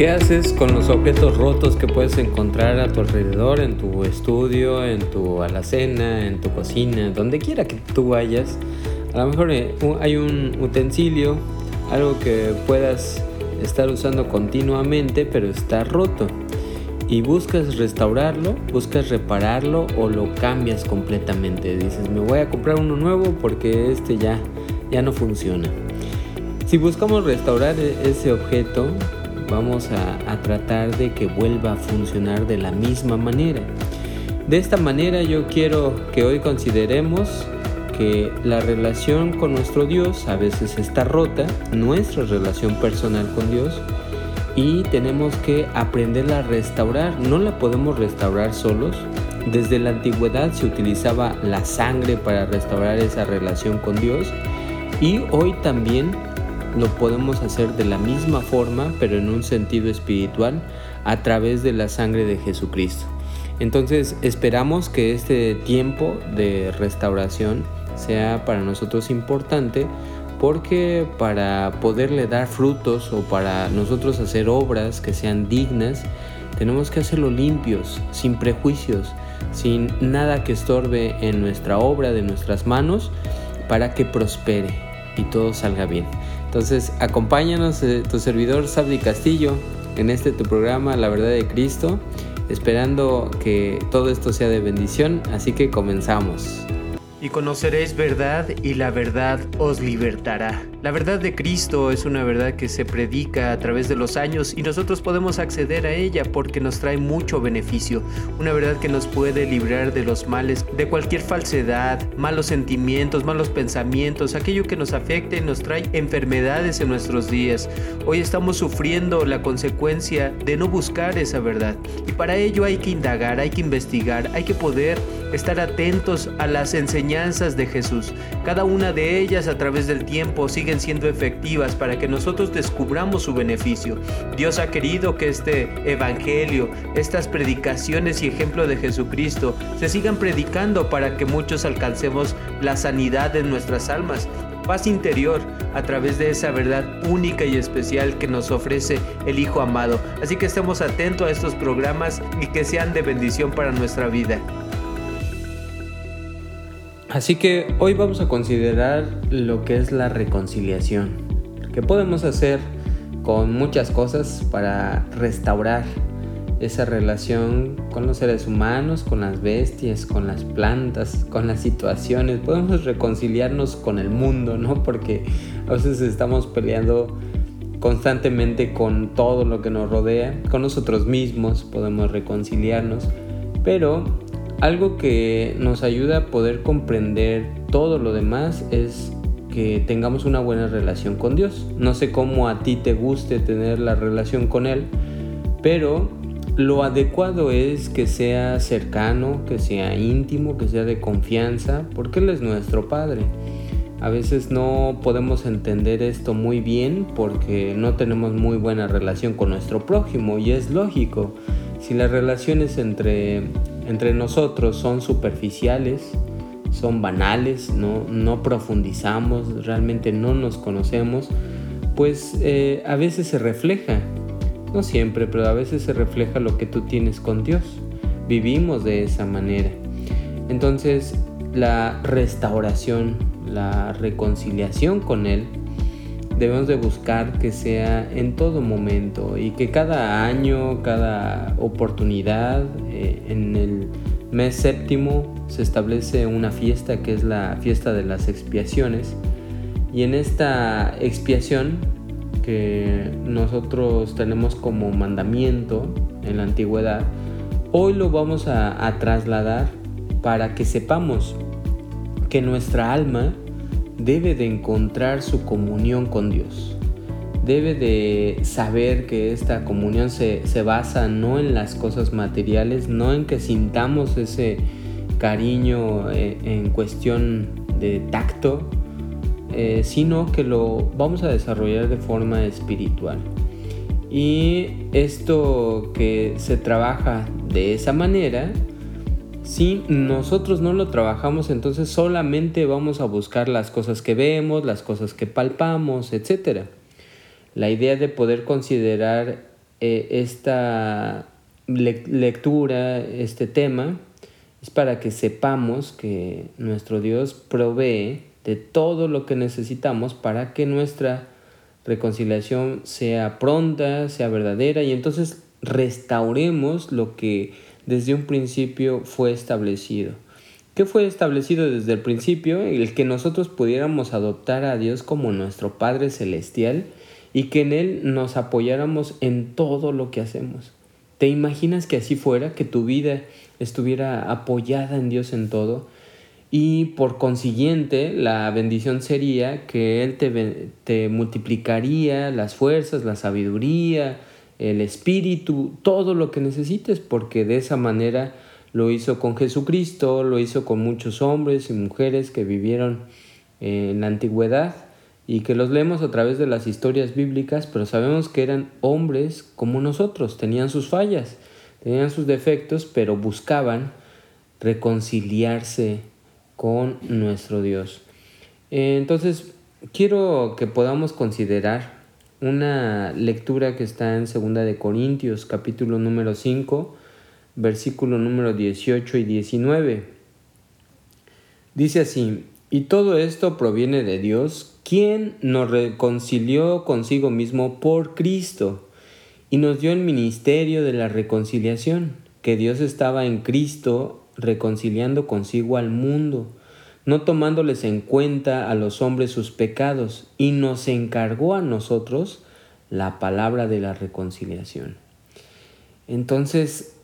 ¿Qué haces con los objetos rotos que puedes encontrar a tu alrededor, en tu estudio, en tu alacena, en tu cocina, donde quiera que tú vayas? A lo mejor eh, hay un utensilio, algo que puedas estar usando continuamente, pero está roto. Y buscas restaurarlo, buscas repararlo o lo cambias completamente. Dices, me voy a comprar uno nuevo porque este ya, ya no funciona. Si buscamos restaurar e-, ese objeto, vamos a, tratar de que vuelva a funcionar de la misma manera. De esta manera yo quiero que hoy consideremos que la relación con nuestro Dios a veces está rota, nuestra relación personal con Dios, y tenemos que aprenderla a restaurar. No la podemos restaurar solos. Desde la antigüedad se utilizaba la sangre para restaurar esa relación con Dios y hoy también lo podemos hacer de la misma forma, pero en un sentido espiritual, a través de la sangre de Jesucristo. Entonces esperamos que este tiempo de restauración sea para nosotros importante porque para poderle dar frutos o para nosotros hacer obras que sean dignas, tenemos que hacerlo limpios, sin prejuicios, sin nada que estorbe en nuestra obra, de nuestras manos, para que prospere y todo salga bien. Entonces, acompáñanos, eh, tu servidor Sabdi Castillo, en este tu programa La Verdad de Cristo, esperando que todo esto sea de bendición, así que comenzamos. Y conoceréis verdad y la verdad os libertará. La verdad de Cristo es una verdad que se predica a través de los años y nosotros podemos acceder a ella porque nos trae mucho beneficio. Una verdad que nos puede librar de los males, de cualquier falsedad, malos sentimientos, malos pensamientos, aquello que nos afecte y nos trae enfermedades en nuestros días. Hoy estamos sufriendo la consecuencia de no buscar esa verdad y para ello hay que indagar, hay que investigar, hay que poder estar atentos a las enseñanzas de Jesús. Cada una de ellas a través del tiempo sigue siendo efectivas para que nosotros descubramos su beneficio. Dios ha querido que este evangelio, estas predicaciones y ejemplo de Jesucristo se sigan predicando para que muchos alcancemos la sanidad de nuestras almas paz interior a través de esa verdad única y especial que nos ofrece el Hijo amado. Así que estemos atentos a estos programas y que sean de bendición para nuestra vida. Así que hoy vamos a considerar lo que es la reconciliación, que podemos hacer con muchas cosas para restaurar esa relación con los seres humanos, con las bestias, con las plantas, con las situaciones. Podemos reconciliarnos con el mundo, ¿no? Porque a veces estamos peleando constantemente con todo lo que nos rodea, con nosotros mismos podemos reconciliarnos, pero algo que nos ayuda a poder comprender todo lo demás es que tengamos una buena relación con Dios. No sé cómo a ti te guste tener la relación con Él, pero lo adecuado es que sea cercano, que sea íntimo, que sea de confianza, porque Él es nuestro Padre. A veces no podemos entender esto muy bien porque no tenemos muy buena relación con nuestro prójimo y es lógico. Si las relaciones entre entre nosotros son superficiales, son banales, no, profundizamos, realmente no nos conocemos, pues eh, a veces se refleja, no siempre, pero a veces se refleja lo que tú tienes con Dios. Vivimos de esa manera. Entonces, la restauración, la reconciliación con Él, debemos de buscar que sea en todo momento y que cada año, cada oportunidad, eh, en el mes séptimo se establece una fiesta que es la fiesta de las expiaciones y en esta expiación que nosotros tenemos como mandamiento en la antigüedad, hoy lo vamos a trasladar para que sepamos que nuestra alma debe de encontrar su comunión con Dios. Debe de saber que esta comunión se, basa no en las cosas materiales, no en que sintamos ese cariño eh, en cuestión de tacto, eh, sino que lo vamos a desarrollar de forma espiritual. Y esto que se trabaja de esa manera si nosotros no lo trabajamos, entonces solamente vamos a buscar las cosas que vemos, las cosas que palpamos, etc. La idea de poder considerar eh, esta lectura, este tema, es para que sepamos que nuestro Dios provee de todo lo que necesitamos para que nuestra reconciliación sea pronta, sea verdadera y entonces restauremos lo que desde un principio fue establecido. ¿Qué fue establecido desde el principio? El que nosotros pudiéramos adoptar a Dios como nuestro Padre Celestial y que en Él nos apoyáramos en todo lo que hacemos. ¿Te imaginas que así fuera, que tu vida estuviera apoyada en Dios en todo? Y por consiguiente, la bendición sería que Él te, te multiplicaría las fuerzas, la sabiduría, el espíritu, todo lo que necesites, porque de esa manera lo hizo con Jesucristo, lo hizo con muchos hombres y mujeres que vivieron en la antigüedad y que los leemos a través de las historias bíblicas, pero sabemos que eran hombres como nosotros, tenían sus fallas, tenían sus defectos, pero buscaban reconciliarse con nuestro Dios. Entonces, quiero que podamos considerar una lectura que está en Segunda de Corintios, capítulo número 5, versículo número 18 y 19. Dice así, y todo esto proviene de Dios, quien nos reconcilió consigo mismo por Cristo y nos dio el ministerio de la reconciliación, que Dios estaba en Cristo reconciliando consigo al mundo, no tomándoles en cuenta a los hombres sus pecados, y nos encargó a nosotros la palabra de la reconciliación. Entonces,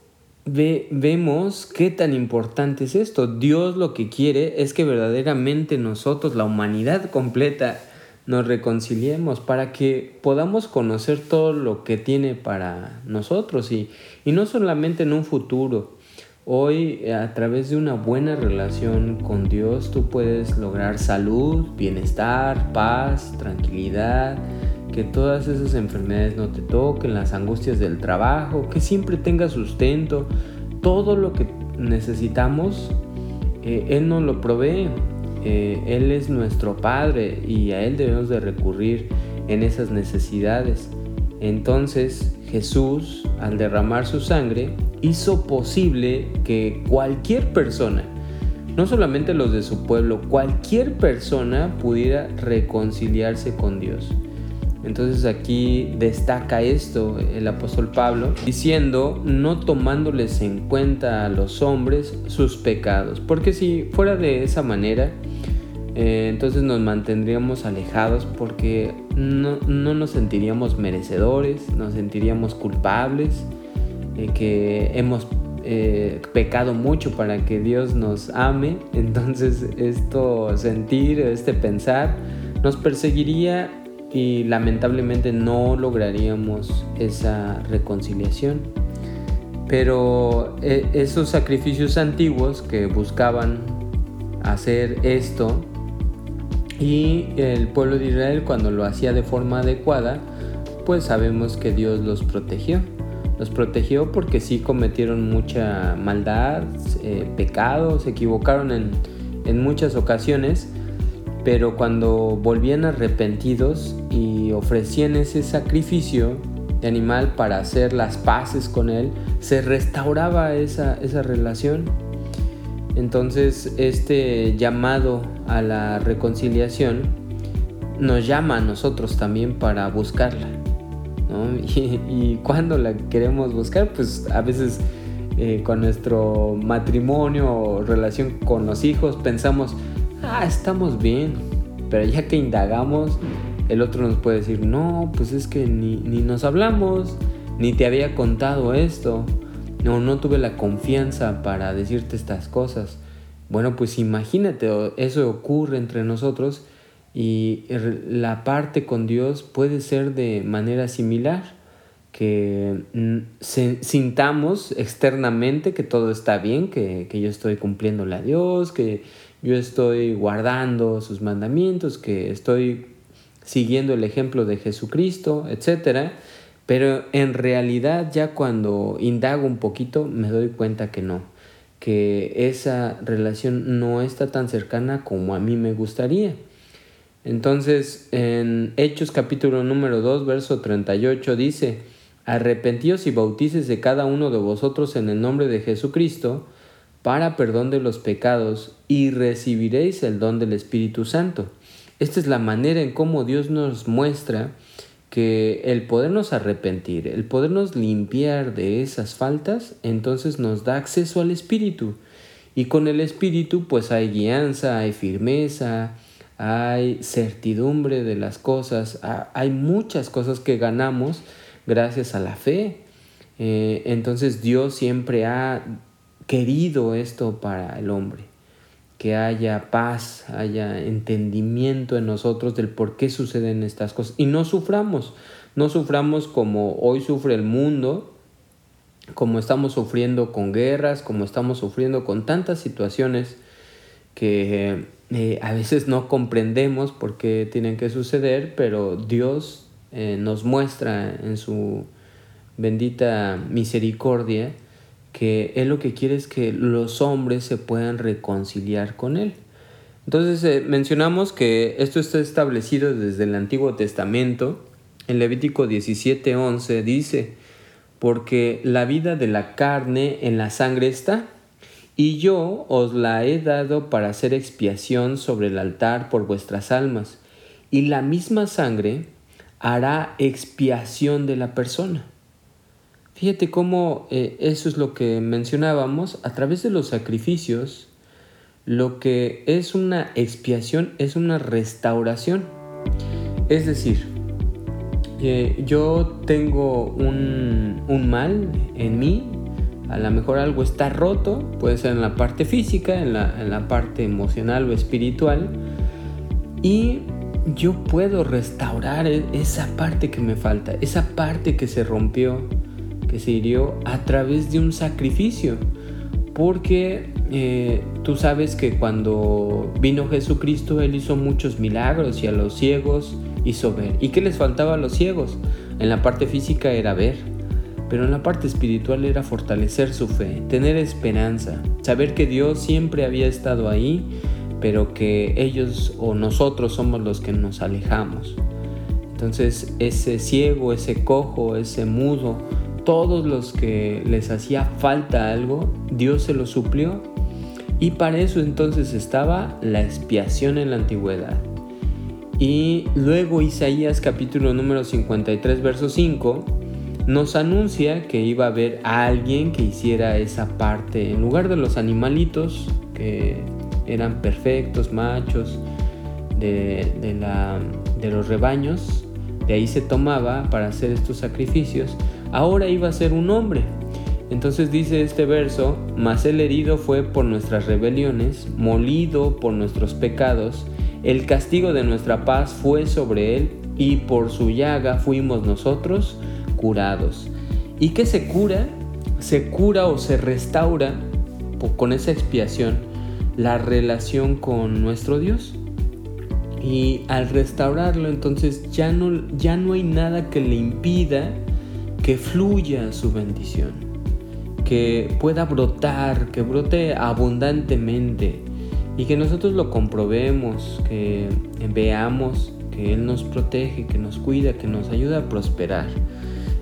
vemos qué tan importante es esto. Dios lo que quiere es que verdaderamente nosotros, la humanidad completa, nos reconciliemos para que podamos conocer todo lo que tiene para nosotros y, y no solamente en un futuro, Hoy a través de una buena relación con Dios tú puedes lograr salud, bienestar, paz, tranquilidad, que todas esas enfermedades no te toquen, las angustias del trabajo, que siempre tengas sustento, todo lo que necesitamos, eh, Él nos lo provee. Eh, él es nuestro Padre y a Él debemos de recurrir en esas necesidades. Entonces Jesús, al derramar su sangre, hizo posible que cualquier persona, no solamente los de su pueblo, cualquier persona pudiera reconciliarse con Dios. Entonces aquí destaca esto el apóstol Pablo, diciendo, no tomándoles en cuenta a los hombres sus pecados, porque si fuera de esa manera, eh, entonces nos mantendríamos alejados porque no, no, nos sentiríamos merecedores, nos sentiríamos culpables, eh, que hemos eh, pecado mucho para que Dios nos ame. Entonces esto sentir, este pensar, nos perseguiría y lamentablemente no lograríamos esa reconciliación. Pero eh, esos sacrificios antiguos que buscaban hacer esto y el pueblo de Israel cuando lo hacía de forma adecuada, pues sabemos que Dios los protegió. Los protegió porque sí cometieron mucha maldad, eh, pecados, se equivocaron en, en muchas ocasiones, pero cuando volvían arrepentidos y ofrecían ese sacrificio de animal para hacer las paces con él, se restauraba esa, esa relación. Entonces este llamado a la reconciliación nos llama a nosotros también para buscarla. Y, cuando la queremos buscar, pues a veces eh, con nuestro matrimonio o relación con los hijos pensamos, ah, estamos bien, pero ya que indagamos, el otro nos puede decir, no, pues es que ni, ni nos hablamos, ni te había contado esto, no, no tuve la confianza para decirte estas cosas. Bueno, pues imagínate, eso ocurre entre nosotros y la parte con Dios puede ser de manera similar, que sintamos externamente que todo está bien, que, yo estoy cumpliéndole a Dios, que yo estoy guardando sus mandamientos, que estoy siguiendo el ejemplo de Jesucristo, etc. Pero en realidad ya cuando indago un poquito me doy cuenta que no, que esa relación no está tan cercana como a mí me gustaría. Entonces, en Hechos capítulo número 2, verso 38 dice, arrepentíos y bautices de cada uno de vosotros en el nombre de Jesucristo, para perdón de los pecados, y recibiréis el don del Espíritu Santo. Esta es la manera en cómo Dios nos muestra que el podernos arrepentir, el podernos limpiar de esas faltas, entonces nos da acceso al Espíritu. Y con el Espíritu pues hay guianza, hay firmeza, hay certidumbre de las cosas, hay muchas cosas que ganamos gracias a la fe. Eh, entonces Dios siempre ha querido esto para el hombre, que haya paz, haya entendimiento en nosotros del por qué suceden estas cosas. Y no suframos, no suframos como hoy sufre el mundo, como estamos sufriendo con guerras, como estamos sufriendo con tantas situaciones que eh, a veces no comprendemos por qué tienen que suceder, pero Dios eh, nos muestra en su bendita misericordia que Él lo que quiere es que los hombres se puedan reconciliar con Él. Entonces eh, mencionamos que esto está establecido desde el Antiguo Testamento. En Levítico 17:11 dice, porque la vida de la carne en la sangre está, y yo os la he dado para hacer expiación sobre el altar por vuestras almas, y la misma sangre hará expiación de la persona. Fíjate cómo eh, eso es lo que mencionábamos, a través de los sacrificios, lo que es una expiación es una restauración. Es decir, eh, yo tengo un, un mal en mí, a lo mejor algo está roto, puede ser en la parte física, en la, en la parte emocional o espiritual, y yo puedo restaurar e, esa parte que me falta, esa parte que se rompió, que se hirió a través de un sacrificio. Porque eh, tú sabes que cuando vino Jesucristo, Él hizo muchos milagros y a los ciegos hizo ver. ¿Y qué les faltaba a los ciegos? En la parte física era ver, pero en la parte espiritual era fortalecer su fe, tener esperanza, saber que Dios siempre había estado ahí, pero que ellos o nosotros somos los que nos alejamos. Entonces ese ciego, ese cojo, ese mudo, todos los que les hacía falta algo, Dios se lo suplió. Y para eso entonces estaba la expiación en la antigüedad. Y luego Isaías capítulo número 53 verso 5 nos anuncia que iba a haber alguien que hiciera esa parte. En lugar de los animalitos que eran perfectos, machos, de, la, de los rebaños, de ahí se tomaba para hacer estos sacrificios, ahora iba a ser un hombre. Entonces dice este verso, mas el herido fue por nuestras rebeliones, molido por nuestros pecados, el castigo de nuestra paz fue sobre él, y por su llaga fuimos nosotros curados. ¿Y qué se cura? Se cura o se restaura con esa expiación la relación con nuestro Dios. Y al restaurarlo, entonces ya no, ya no hay nada que le impida que fluya su bendición, que pueda brotar, que brote abundantemente y que nosotros lo comprobemos, que veamos que Él nos protege, que nos cuida, que nos ayuda a prosperar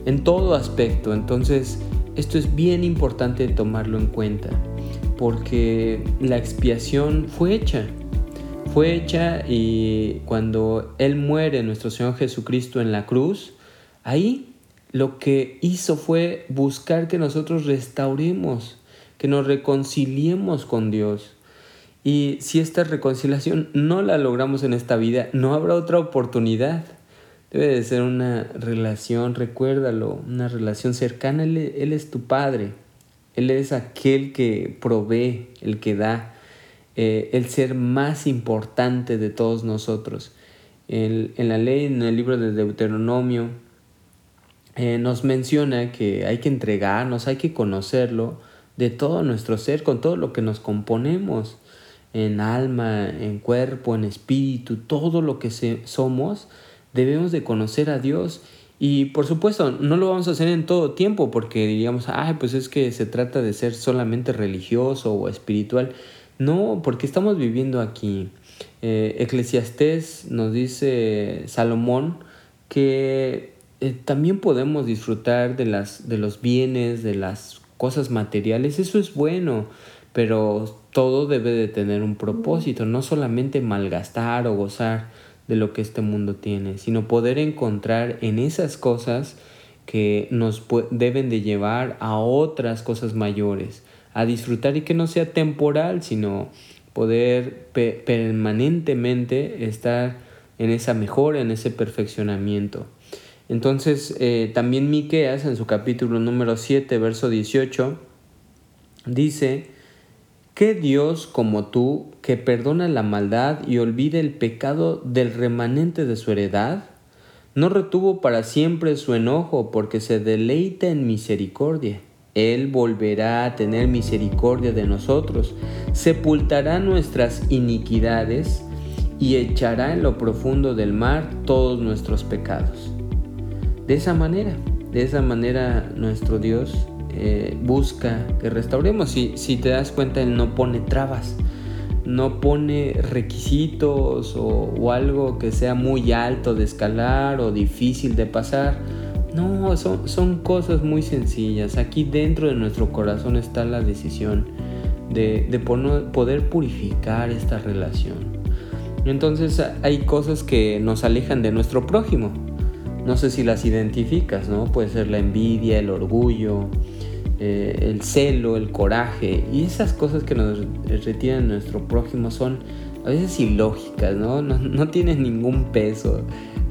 en todo aspecto. Entonces, esto es bien importante tomarlo en cuenta, porque la expiación fue hecha. Fue hecha y cuando Él muere, nuestro Señor Jesucristo en la cruz, ahí lo que hizo fue buscar que nosotros restauremos, que nos reconciliemos con Dios. Y si esta reconciliación no la logramos en esta vida, no habrá otra oportunidad. Debe de ser una relación, recuérdalo, una relación cercana. Él, es tu Padre. Él es aquel que provee, el que da, eh, el ser más importante de todos nosotros. en la ley, en el libro de Deuteronomio, eh, nos menciona que hay que entregarnos, hay que conocerlo de todo nuestro ser, con todo lo que nos componemos, en alma, en cuerpo, en espíritu, todo lo que somos debemos de conocer a Dios y por supuesto no lo vamos a hacer en todo tiempo porque diríamos, ay, pues es que se trata de ser solamente religioso o espiritual. No, porque estamos viviendo aquí. Eh, Eclesiastés nos dice Salomón que eh, también podemos disfrutar de, las, de los bienes, de las cosas materiales, eso es bueno, pero todo debe de tener un propósito, no solamente malgastar o gozar de lo que este mundo tiene, sino poder encontrar en esas cosas que nos deben de llevar a otras cosas mayores, a disfrutar y que no sea temporal, sino poder permanentemente estar en esa mejora, en ese perfeccionamiento. Entonces, eh, también Miqueas en su capítulo número 7, verso 18, dice, ¿qué Dios como tú que perdona la maldad y olvida el pecado del remanente de su heredad? No retuvo para siempre su enojo porque se deleita en misericordia. Él volverá a tener misericordia de nosotros, sepultará nuestras iniquidades y echará en lo profundo del mar todos nuestros pecados. De esa manera, de esa manera nuestro Dios eh, busca que restauremos. Si, si te das cuenta, Él no pone trabas, no pone requisitos o, algo que sea muy alto de escalar o difícil de pasar. No, son, son cosas muy sencillas. Aquí dentro de nuestro corazón está la decisión de, de poder purificar esta relación. Entonces hay cosas que nos alejan de nuestro prójimo, no sé si las identificas, ¿no? Puede ser la envidia, el orgullo, eh, el celo, el coraje. Y esas cosas que nos retiran nuestro prójimo son a veces ilógicas, ¿no? No, tienen ningún peso.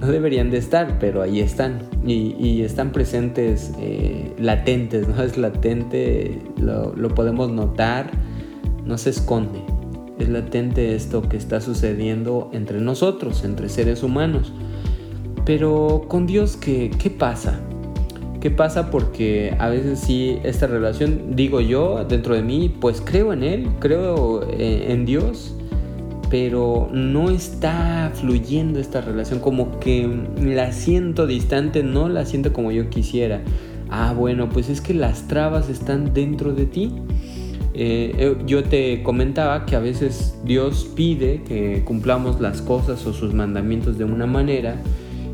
No deberían de estar, pero ahí están. Y, están presentes, eh, latentes, ¿no? Es latente, lo podemos notar, no se esconde. Es latente esto que está sucediendo entre nosotros, entre seres humanos. Pero con Dios, ¿qué, qué pasa? ¿Qué pasa? Porque a veces sí, esta relación, digo yo, dentro de mí, pues creo en Él, creo eh, en Dios, pero no está fluyendo esta relación, como que la siento distante, no la siento como yo quisiera. Ah, bueno, pues es que las trabas están dentro de ti. Eh, eh, yo te comentaba que a veces Dios pide que cumplamos las cosas o sus mandamientos de una manera,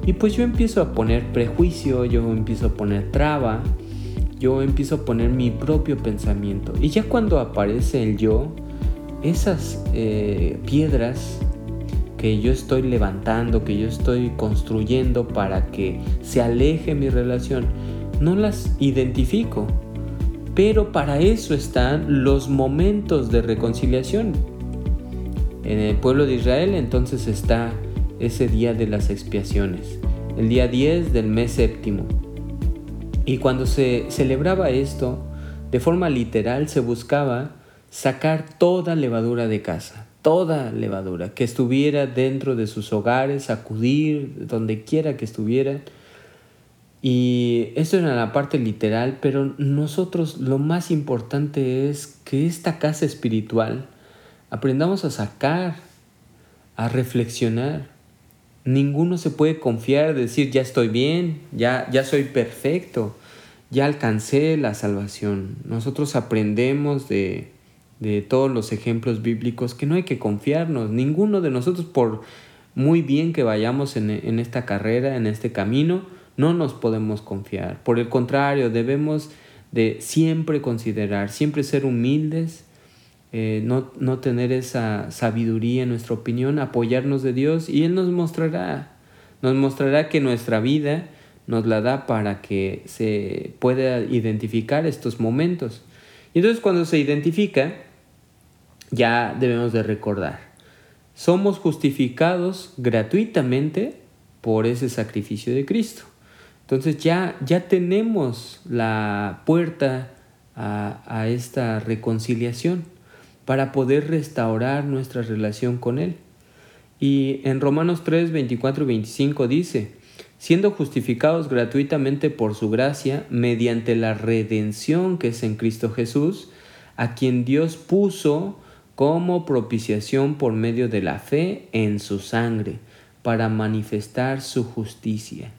y pues yo empiezo a poner prejuicio, yo empiezo a poner traba, yo empiezo a poner mi propio pensamiento. Y ya cuando aparece el yo, esas eh, piedras que yo estoy levantando, que yo estoy construyendo para que se aleje mi relación, no las identifico. Pero para eso están los momentos de reconciliación. En el pueblo de Israel entonces está ese día de las expiaciones, el día 10 del mes séptimo. Y cuando se celebraba esto, de forma literal se buscaba sacar toda levadura de casa, toda levadura que estuviera dentro de sus hogares, acudir donde quiera que estuvieran. Y esto era la parte literal, pero nosotros lo más importante es que esta casa espiritual aprendamos a sacar, a reflexionar, Ninguno se puede confiar, decir ya estoy bien, ya, ya soy perfecto, ya alcancé la salvación. Nosotros aprendemos de, de todos los ejemplos bíblicos que no hay que confiarnos. Ninguno de nosotros, por muy bien que vayamos en, en esta carrera, en este camino, no nos podemos confiar. Por el contrario, debemos de siempre considerar, siempre ser humildes eh, no, no, tener esa sabiduría en nuestra opinión, apoyarnos de Dios y Él nos mostrará, nos mostrará que nuestra vida nos la da para que se pueda identificar estos momentos. Y entonces cuando se identifica, ya debemos de recordar, somos justificados gratuitamente por ese sacrificio de Cristo. Entonces ya, ya tenemos la puerta a, a esta reconciliación para poder restaurar nuestra relación con Él. Y en Romanos 3, 24 y 25 dice, siendo justificados gratuitamente por su gracia, mediante la redención que es en Cristo Jesús, a quien Dios puso como propiciación por medio de la fe en su sangre, para manifestar su justicia.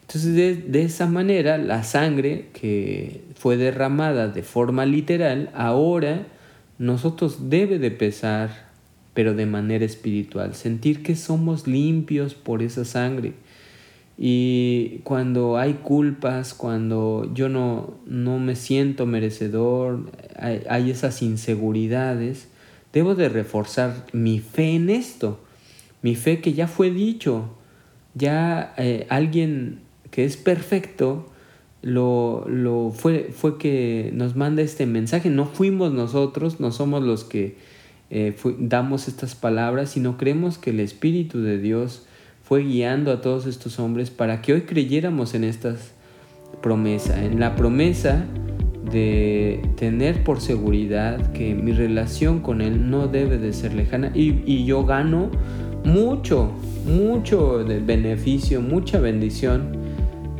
Entonces, de, de, esa manera, la sangre que fue derramada de forma literal, ahora nosotros debe de pesar, pero de manera espiritual, sentir que somos limpios por esa sangre. Y cuando hay culpas, cuando yo no, no me siento merecedor, hay, esas inseguridades, debo de reforzar mi fe en esto, mi fe que ya fue dicho, ya eh, alguien que es perfecto lo, lo fue, fue que nos manda este mensaje, no fuimos nosotros, no somos los que eh, damos estas palabras, sino creemos que el Espíritu de Dios fue guiando a todos estos hombres para que hoy creyéramos en estas promesas, en la promesa de tener por seguridad que mi relación con Él no debe de ser lejana y, y yo gano mucho, mucho de beneficio, mucha bendición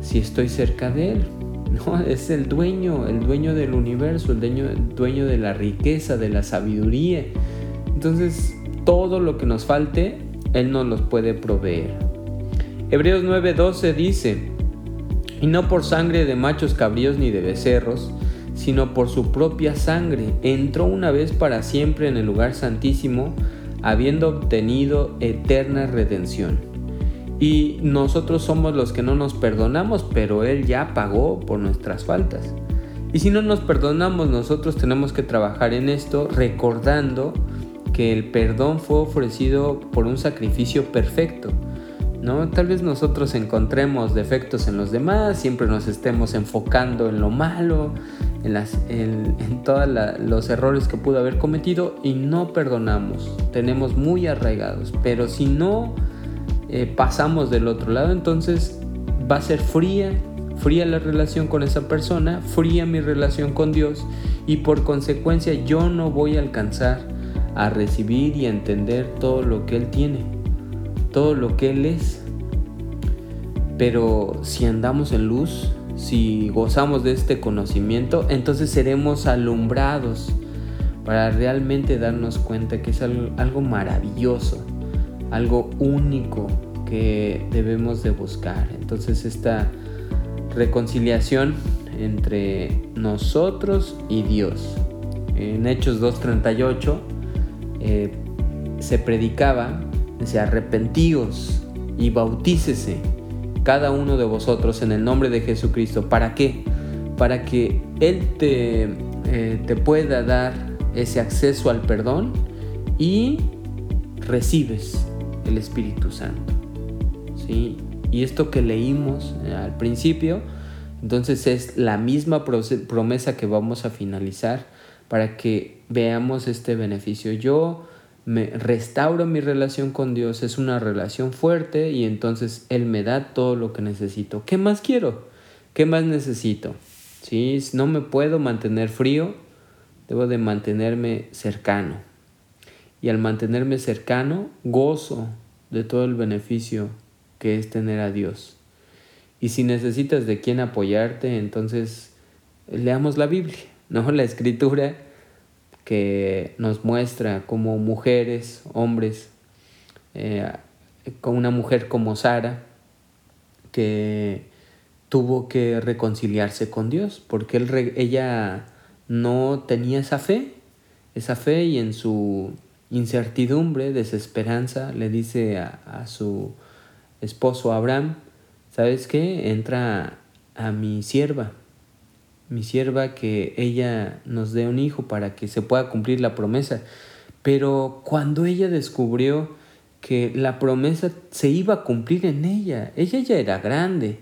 si estoy cerca de Él. No, es el dueño, el dueño del universo, el dueño, dueño de la riqueza, de la sabiduría. Entonces, todo lo que nos falte, él nos puede proveer. Hebreos 9:12 dice, y no por sangre de machos cabríos ni de becerros, sino por su propia sangre, entró una vez para siempre en el lugar santísimo, habiendo obtenido eterna redención. Y nosotros somos los que no nos perdonamos, pero Él ya pagó por nuestras faltas. Y si no nos perdonamos, nosotros tenemos que trabajar en esto recordando que el perdón fue ofrecido por un sacrificio perfecto. ¿no? Tal vez nosotros encontremos defectos en los demás, siempre nos estemos enfocando en lo malo, en, las, en, todos los errores que pudo haber cometido y no perdonamos, tenemos muy arraigados. Pero si no eh, pasamos del otro lado, entonces va a ser fría, fría la relación con esa persona, fría mi relación con Dios y por consecuencia yo no voy a alcanzar a recibir y a entender todo lo que Él tiene, todo lo que Él es. Pero si andamos en luz, si gozamos de este conocimiento, entonces seremos alumbrados para realmente darnos cuenta que es algo, maravilloso, algo único que debemos de buscar. Entonces esta reconciliación entre nosotros y Dios. En Hechos 2.38 eh, se predicaba, se arrepentíos y bautícese cada uno de vosotros en el nombre de Jesucristo. ¿Para qué? Para que Él te, eh, te pueda dar ese acceso al perdón y recibes el Espíritu Santo. ¿sí? Y esto que leímos eh, al principio, entonces es la misma promesa que vamos a finalizar para que veamos este beneficio. Yo me restauro mi relación con Dios, es una relación fuerte y entonces Él me da todo lo que necesito. ¿Qué más quiero? ¿Qué más necesito? Si no me puedo mantener frío, debo de mantenerme cercano. Y al mantenerme cercano, gozo de todo el beneficio que es tener a Dios. Y si necesitas de quién apoyarte, entonces leamos la Biblia. ¿no? La escritura que nos muestra como mujeres, hombres, eh, con una mujer como Sara, que tuvo que reconciliarse con Dios, porque él, ella no tenía esa fe, esa fe y en su incertidumbre, desesperanza, le dice a, a su esposo Abraham, ¿sabes qué? Entra a mi sierva, mi sierva, que ella nos dé un hijo para que se pueda cumplir la promesa. Pero cuando ella descubrió que la promesa se iba a cumplir en ella, ella ya era grande,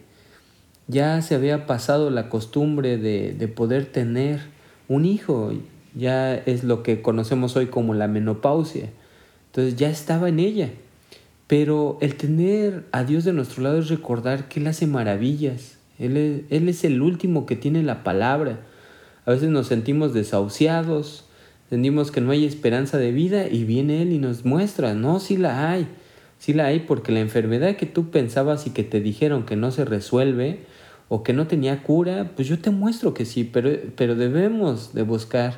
ya se había pasado la costumbre de, de poder tener un hijo, ya es lo que conocemos hoy como la menopausia. Entonces ya estaba en ella. Pero el tener a Dios de nuestro lado es recordar que Él hace maravillas, él es, el último que tiene la palabra. A veces nos sentimos desahuciados, sentimos que no hay esperanza de vida y viene Él y nos muestra, no, sí la hay, sí la hay porque la enfermedad que tú pensabas y que te dijeron que no se resuelve o que no tenía cura, pues yo te muestro que sí, pero, pero debemos de buscar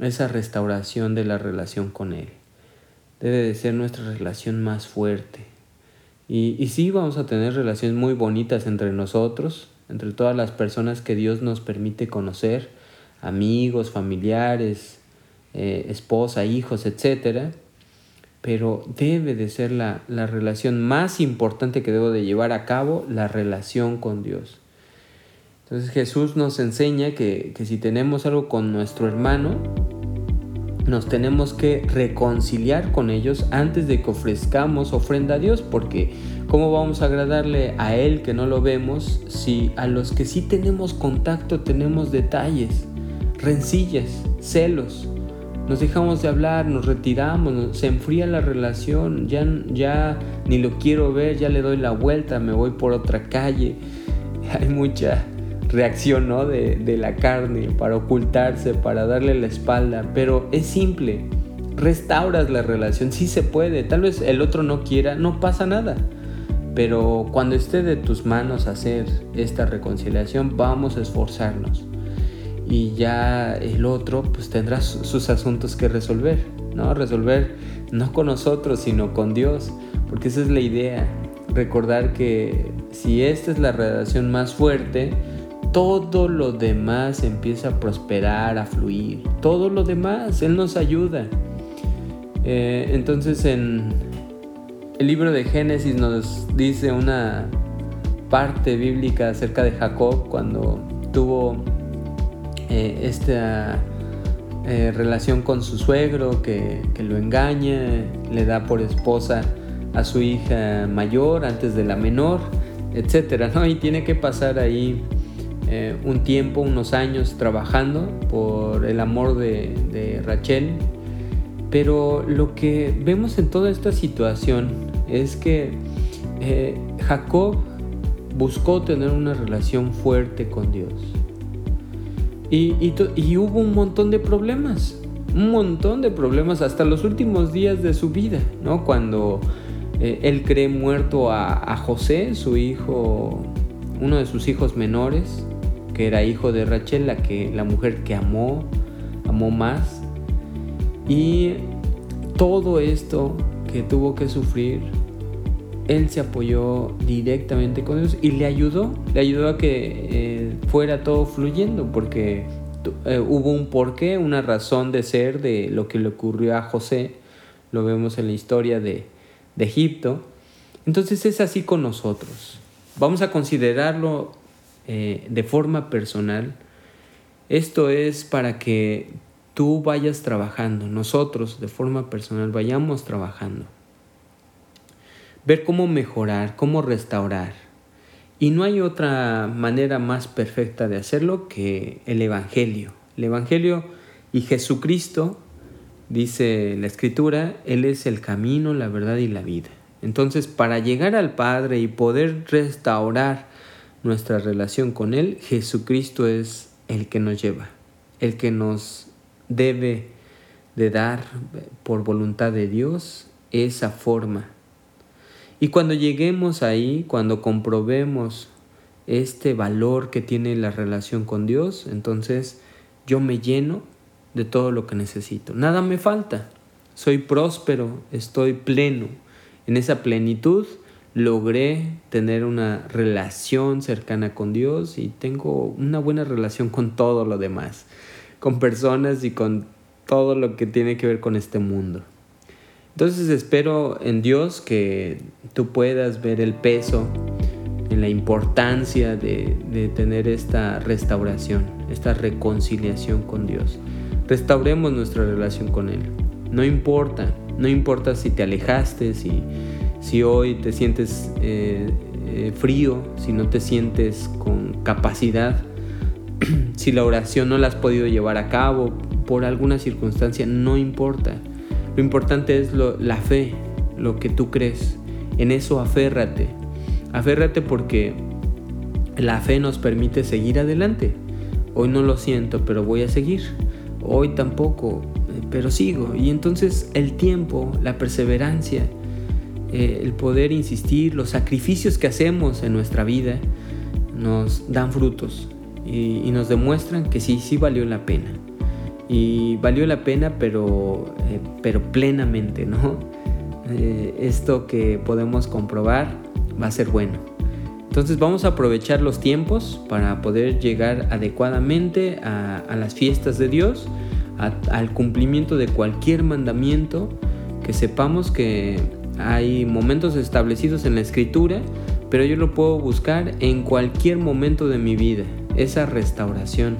esa restauración de la relación con Él. Debe de ser nuestra relación más fuerte. Y, y sí vamos a tener relaciones muy bonitas entre nosotros, entre todas las personas que Dios nos permite conocer, amigos, familiares, eh, esposa, hijos, etc. pero debe de ser la, relación más importante que debo de llevar a cabo, la relación con Dios. Entonces Jesús nos enseña que, que si tenemos algo con nuestro hermano, nos tenemos que reconciliar con ellos antes de que ofrezcamos ofrenda a Dios, porque ¿cómo vamos a agradarle a Él que no lo vemos si a los que sí tenemos contacto tenemos detalles, rencillas, celos? nos dejamos de hablar, nos retiramos, se enfría la relación, ya, ya ni lo quiero ver, ya le doy la vuelta, me voy por otra calle. Hay mucha reacción ¿no? de, de la carne para ocultarse, para darle la espalda, pero es simple, restauras la relación, sí se puede, tal vez el otro no quiera, no pasa nada. Pero cuando esté de tus manos hacer esta reconciliación, vamos a esforzarnos y ya el otro pues tendrá sus asuntos que resolver, ¿no? Resolver no con nosotros, sino con Dios, porque esa es la idea, recordar que si esta es la relación más fuerte, todo lo demás empieza a prosperar, a fluir, todo lo demás, Él nos ayuda. Eh, entonces en el libro de Génesis nos dice una parte bíblica acerca de Jacob cuando tuvo eh, esta eh, relación con su suegro que, lo engaña, le da por esposa a su hija mayor antes de la menor, etcétera, ¿no? Y tiene que pasar ahí eh, un tiempo, unos años trabajando por el amor de, Rachel. Pero lo que vemos en toda esta situación es que Jacob buscó tener una relación fuerte con Dios. Y, hubo un montón de problemas, un montón de problemas hasta los últimos días de su vida, ¿no? Cuando eh, él cree muerto a, José, su hijo, uno de sus hijos menores, que era hijo de Rachel, la, que, la mujer que amó, amó más. Y todo esto que tuvo que sufrir, él se apoyó directamente con Dios y le ayudó, le ayudó a que eh, fuera todo fluyendo, porque eh, hubo un porqué, una razón de ser de lo que le ocurrió a José, lo vemos en la historia de, de Egipto. Entonces es así con nosotros. Vamos a considerarlo eh, de forma personal. Esto es para que tú vayas trabajando, nosotros de forma personal vayamos trabajando ver cómo mejorar, cómo restaurar. Y no hay otra manera más perfecta de hacerlo que el Evangelio. El Evangelio y Jesucristo, dice la Escritura, Él es el camino, la verdad y la vida. Entonces, para llegar al Padre y poder restaurar nuestra relación con Él, Jesucristo es el que nos lleva, el que nos debe de dar por voluntad de Dios esa forma y cuando lleguemos ahí, cuando comprobemos este valor que tiene la relación con Dios, entonces yo me lleno de todo lo que necesito. Nada me falta. Soy próspero, estoy pleno. En esa plenitud logré tener una relación cercana con Dios y tengo una buena relación con todo lo demás, con personas y con todo lo que tiene que ver con este mundo. Entonces espero en Dios que tú puedas ver el peso, en la importancia de, tener esta restauración, esta reconciliación con Dios. Restauremos nuestra relación con Él. No importa, no importa si te alejaste, si, si hoy te sientes eh, eh, frío, si no te sientes con capacidad, si la oración no la has podido llevar a cabo por alguna circunstancia, no importa lo importante es la fe, lo que tú crees. En eso aférrate. Aférrate porque la fe nos permite seguir adelante. Hoy no lo siento, pero voy a seguir. Hoy tampoco, pero sigo. Y entonces el tiempo, la perseverancia, eh, el poder insistir, los sacrificios que hacemos en nuestra vida nos dan frutos y, nos demuestran que sí, sí valió la pena y valió la pena pero, eh, pero plenamente, ¿no? Eh, esto que podemos comprobar va a ser bueno. Entonces vamos a aprovechar los tiempos para poder llegar adecuadamente a, las fiestas de Dios, al cumplimiento de cualquier mandamiento que sepamos que hay momentos establecidos en la escritura, pero yo lo puedo buscar en cualquier momento de mi vida. Esa restauración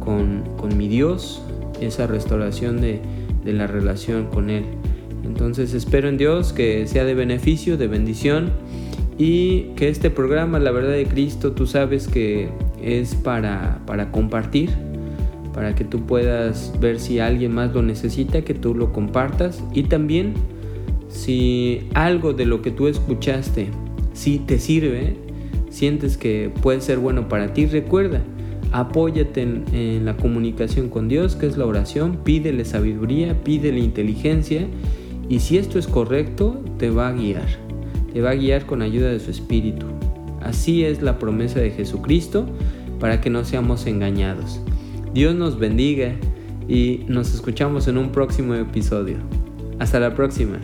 con, mi Dios, esa restauración de, de la relación con Él. Entonces espero en Dios que sea de beneficio, de bendición y que este programa, La verdad de Cristo, tú sabes que es para, para compartir, para que tú puedas ver si alguien más lo necesita, que tú lo compartas y también si algo de lo que tú escuchaste, si te sirve, sientes que puede ser bueno para ti, recuerda, apóyate en, en, la comunicación con Dios, que es la oración, pídele sabiduría, pídele inteligencia y si esto es correcto, te va a guiar, te va a guiar con ayuda de su Espíritu. Así es la promesa de Jesucristo para que no seamos engañados. Dios nos bendiga y nos escuchamos en un próximo episodio. Hasta la próxima.